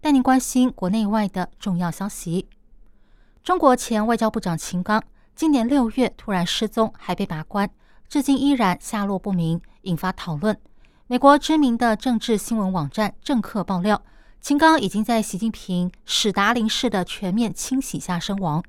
带您关心国内外的重要消息。中国前外交部长秦刚今年六月突然失踪，还被拔关，至今依然下落不明，引发讨论。美国知名的政治新闻网站政客爆料，秦刚已经在习近平史达林式的全面清洗下身亡。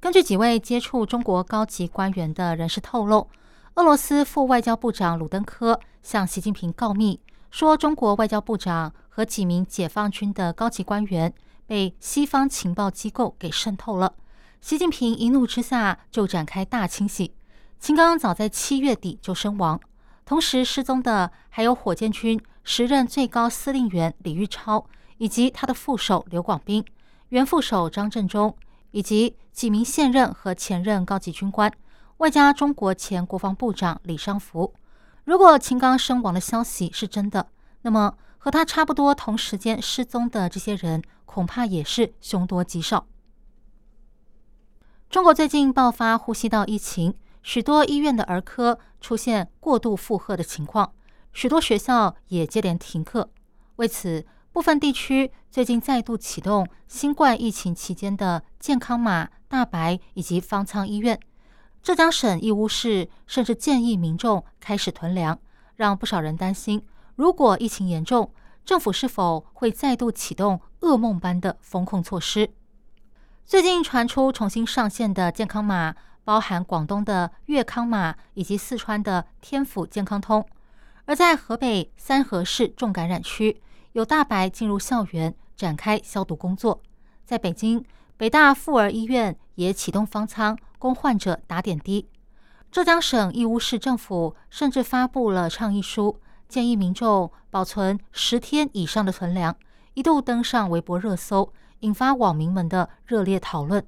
根据几位接触中国高级官员的人士透露，俄罗斯副外交部长鲁登科向习近平告密，说中国外交部长和几名解放军的高级官员。被西方情报机构给渗透了，习近平一怒之下就展开大清洗。秦刚早在七月底就身亡，同时失踪的还有火箭军时任最高司令员李玉超，以及他的副手刘广斌、原副手张振中，以及几名现任和前任高级军官，外加中国前国防部长李尚福。如果秦刚身亡的消息是真的，那么和他差不多同时间失踪的这些人。恐怕也是凶多吉少。中国最近爆发呼吸道疫情，许多医院的儿科出现过度负荷的情况，许多学校也接连停课。为此，部分地区最近再度启动新冠疫情期间的健康码、大白以及方舱医院。浙江省义乌市甚至建议民众开始囤粮，让不少人担心，如果疫情严重。政府是否会再度启动噩梦般的封控措施？最近传出重新上线的健康码，包含广东的粤康码以及四川的天府健康通。而在河北三河市重感染区，有大白进入校园展开消毒工作。在北京，北大妇儿医院也启动方舱供患者打点滴。浙江省义乌市政府甚至发布了倡议书。建议民众保存十天以上的存粮，一度登上微博热搜，引发网民们的热烈讨论。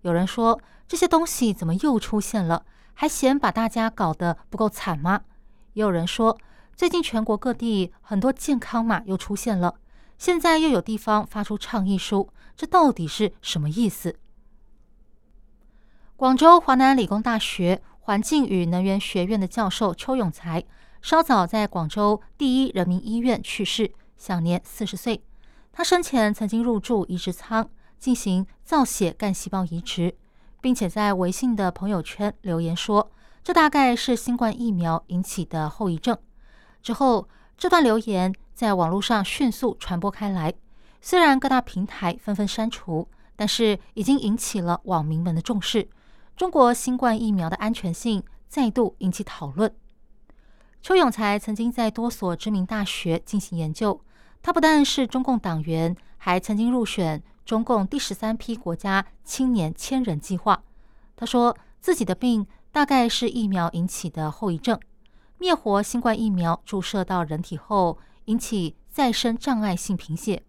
有人说：“这些东西怎么又出现了？还嫌把大家搞得不够惨吗？”也有人说：“最近全国各地很多健康码又出现了，现在又有地方发出倡议书，这到底是什么意思？”广州华南理工大学环境与能源学院的教授邱永才。稍早在广州第一人民医院去世，享年四十岁。他生前曾经入住移植舱进行造血干细胞移植，并且在微信的朋友圈留言说：“这大概是新冠疫苗引起的后遗症。”之后，这段留言在网络上迅速传播开来。虽然各大平台纷纷删除，但是已经引起了网民们的重视。中国新冠疫苗的安全性再度引起讨论。邱永才曾经在多所知名大学进行研究。他不但是中共党员，还曾经入选中共第十三批国家青年千人计划。他说自己的病大概是疫苗引起的后遗症。灭活新冠疫苗注射到人体后，引起再生障碍性贫血。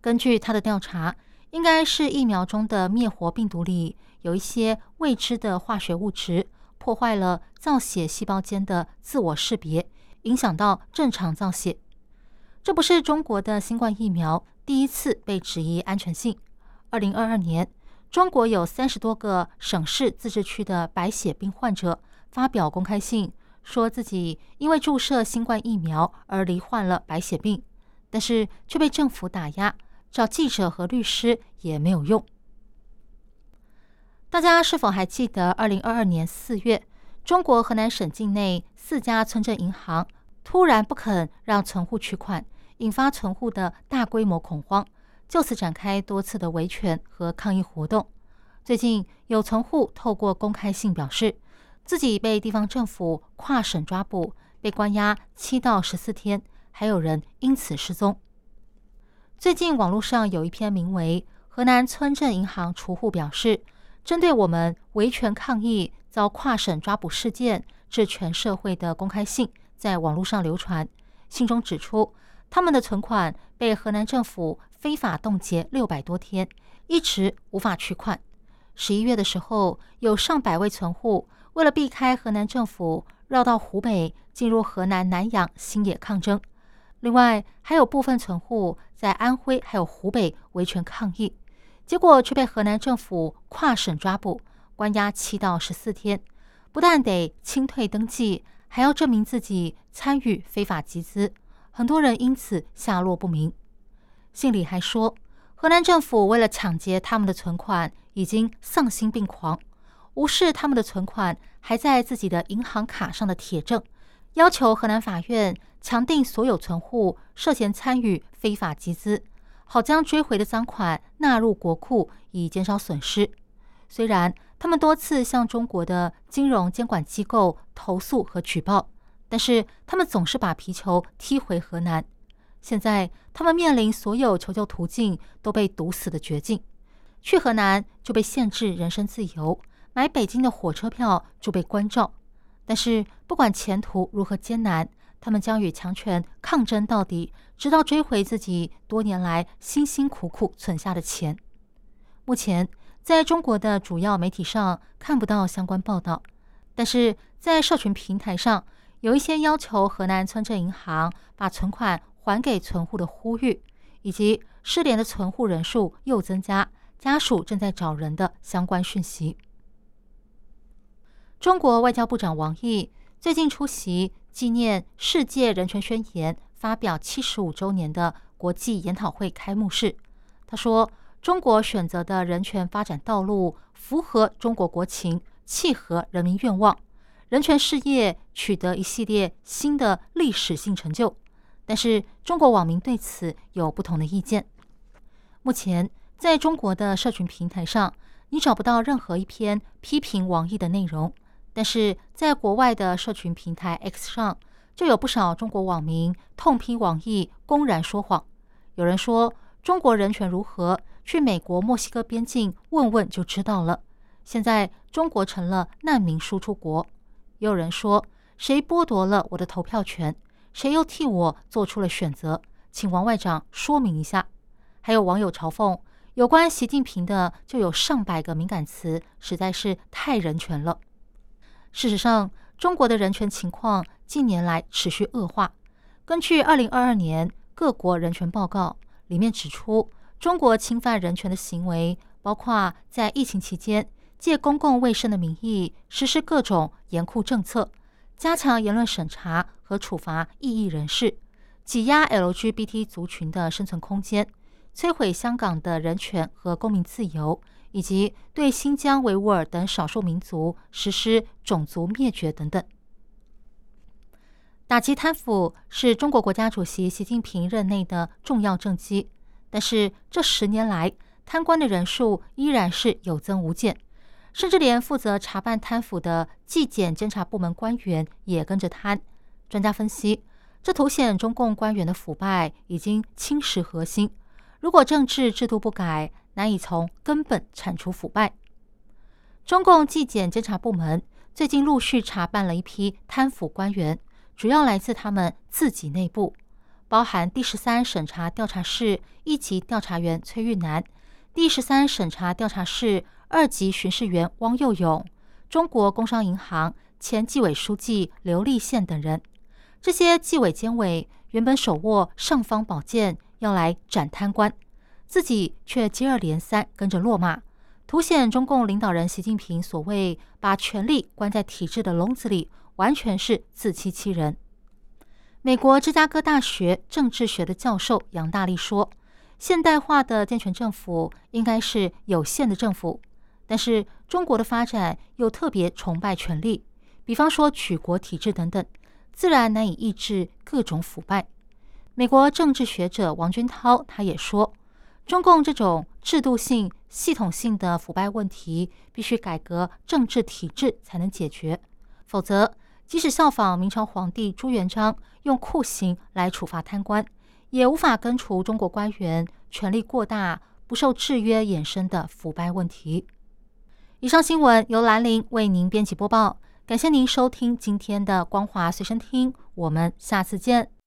根据他的调查，应该是疫苗中的灭活病毒里有一些未知的化学物质。破坏了造血细胞间的自我识别，影响到正常造血。这不是中国的新冠疫苗第一次被质疑安全性。二零二二年，中国有三十多个省市自治区的白血病患者发表公开信，说自己因为注射新冠疫苗而罹患了白血病，但是却被政府打压，找记者和律师也没有用。大家是否还记得，二零二二年四月，中国河南省境内四家村镇银行突然不肯让存户取款，引发存户的大规模恐慌，就此展开多次的维权和抗议活动。最近有存户透过公开信表示，自己被地方政府跨省抓捕，被关押七到十四天，还有人因此失踪。最近网络上有一篇名为《河南村镇银行储户表示》。针对我们维权抗议遭跨省抓捕事件，致全社会的公开信在网络上流传。信中指出，他们的存款被河南政府非法冻结六百多天，一直无法取款。十一月的时候，有上百位存户为了避开河南政府，绕到湖北，进入河南南阳新野抗争。另外，还有部分存户在安徽还有湖北维权抗议，结果却被河南政府跨省抓捕，关押七到十四天。不但得清退登记，还要证明自己参与非法集资，很多人因此下落不明。信里还说，河南政府为了抢劫他们的存款。已经丧心病狂，无视他们的存款还在自己的银行卡上的铁证，要求河南法院强定所有存户涉嫌参与非法集资，好将追回的赃款纳入国库，以减少损失。虽然他们多次向中国的金融监管机构投诉和举报，但是他们总是把皮球踢回河南。现在他们面临所有求救途径都被堵死的绝境。去河南就被限制人身自由，买北京的火车票就被关照。但是不管前途如何艰难，他们将与强权抗争到底，直到追回自己多年来辛辛苦苦存下的钱。目前在中国的主要媒体上看不到相关报道，但是在社群平台上有一些要求河南村镇银行把存款还给存户的呼吁，以及失联的存户人数又增加。家属正在找人的相关讯息。中国外交部长王毅最近出席纪念世界人权宣言发表七十五周年的国际研讨会开幕式。他说：“中国选择的人权发展道路符合中国国情，契合人民愿望，人权事业取得一系列新的历史性成就。”但是，中国网民对此有不同的意见。目前。在中国的社群平台上，你找不到任何一篇批评王毅的内容，但是在国外的社群平台 X 上，就有不少中国网民痛批网易公然说谎。有人说中国人权如何，去美国墨西哥边境问问就知道了。现在中国成了难民输出国。也有人说谁剥夺了我的投票权，谁又替我做出了选择，请王外长说明一下。还有网友嘲讽。有关习近平的就有上百个敏感词，实在是太人权了。事实上，中国的人权情况近年来持续恶化。根据二零二二年各国人权报告，里面指出，中国侵犯人权的行为包括在疫情期间借公共卫生的名义实施各种严酷政策，加强言论审查和处罚异议人士，挤压 LGBT 族群的生存空间。摧毁香港的人权和公民自由，以及对新疆维吾尔等少数民族实施种族灭绝等等。打击贪腐是中国国家主席习近平任内的重要政绩，但是这十年来，贪官的人数依然是有增无减，甚至连负责查办贪腐的纪检监察部门官员也跟着贪。专家分析，这凸显中共官员的腐败已经侵蚀核心。如果政治制度不改，难以从根本铲除腐败。中共纪检监察部门最近陆续查办了一批贪腐官员，主要来自他们自己内部，包含第十三审查调查室一级调查员崔玉南、第十三审查调查室二级巡视员汪佑勇、中国工商银行前纪委书记刘立宪等人。这些纪委监委原本手握尚方宝剑。要来斩贪官，自己却接二连三跟着落马，凸显中共领导人习近平所谓把权力关在体制的笼子里，完全是自欺欺人。美国芝加哥大学政治学的教授杨大力说：“现代化的健全政府应该是有限的政府，但是中国的发展又特别崇拜权力，比方说举国体制等等，自然难以抑制各种腐败。”美国政治学者王军涛他也说，中共这种制度性、系统性的腐败问题，必须改革政治体制才能解决，否则，即使效仿明朝皇帝朱元璋用酷刑来处罚贪官，也无法根除中国官员权力过大、不受制约衍生的腐败问题。以上新闻由兰陵为您编辑播报，感谢您收听今天的光华随身听，我们下次见。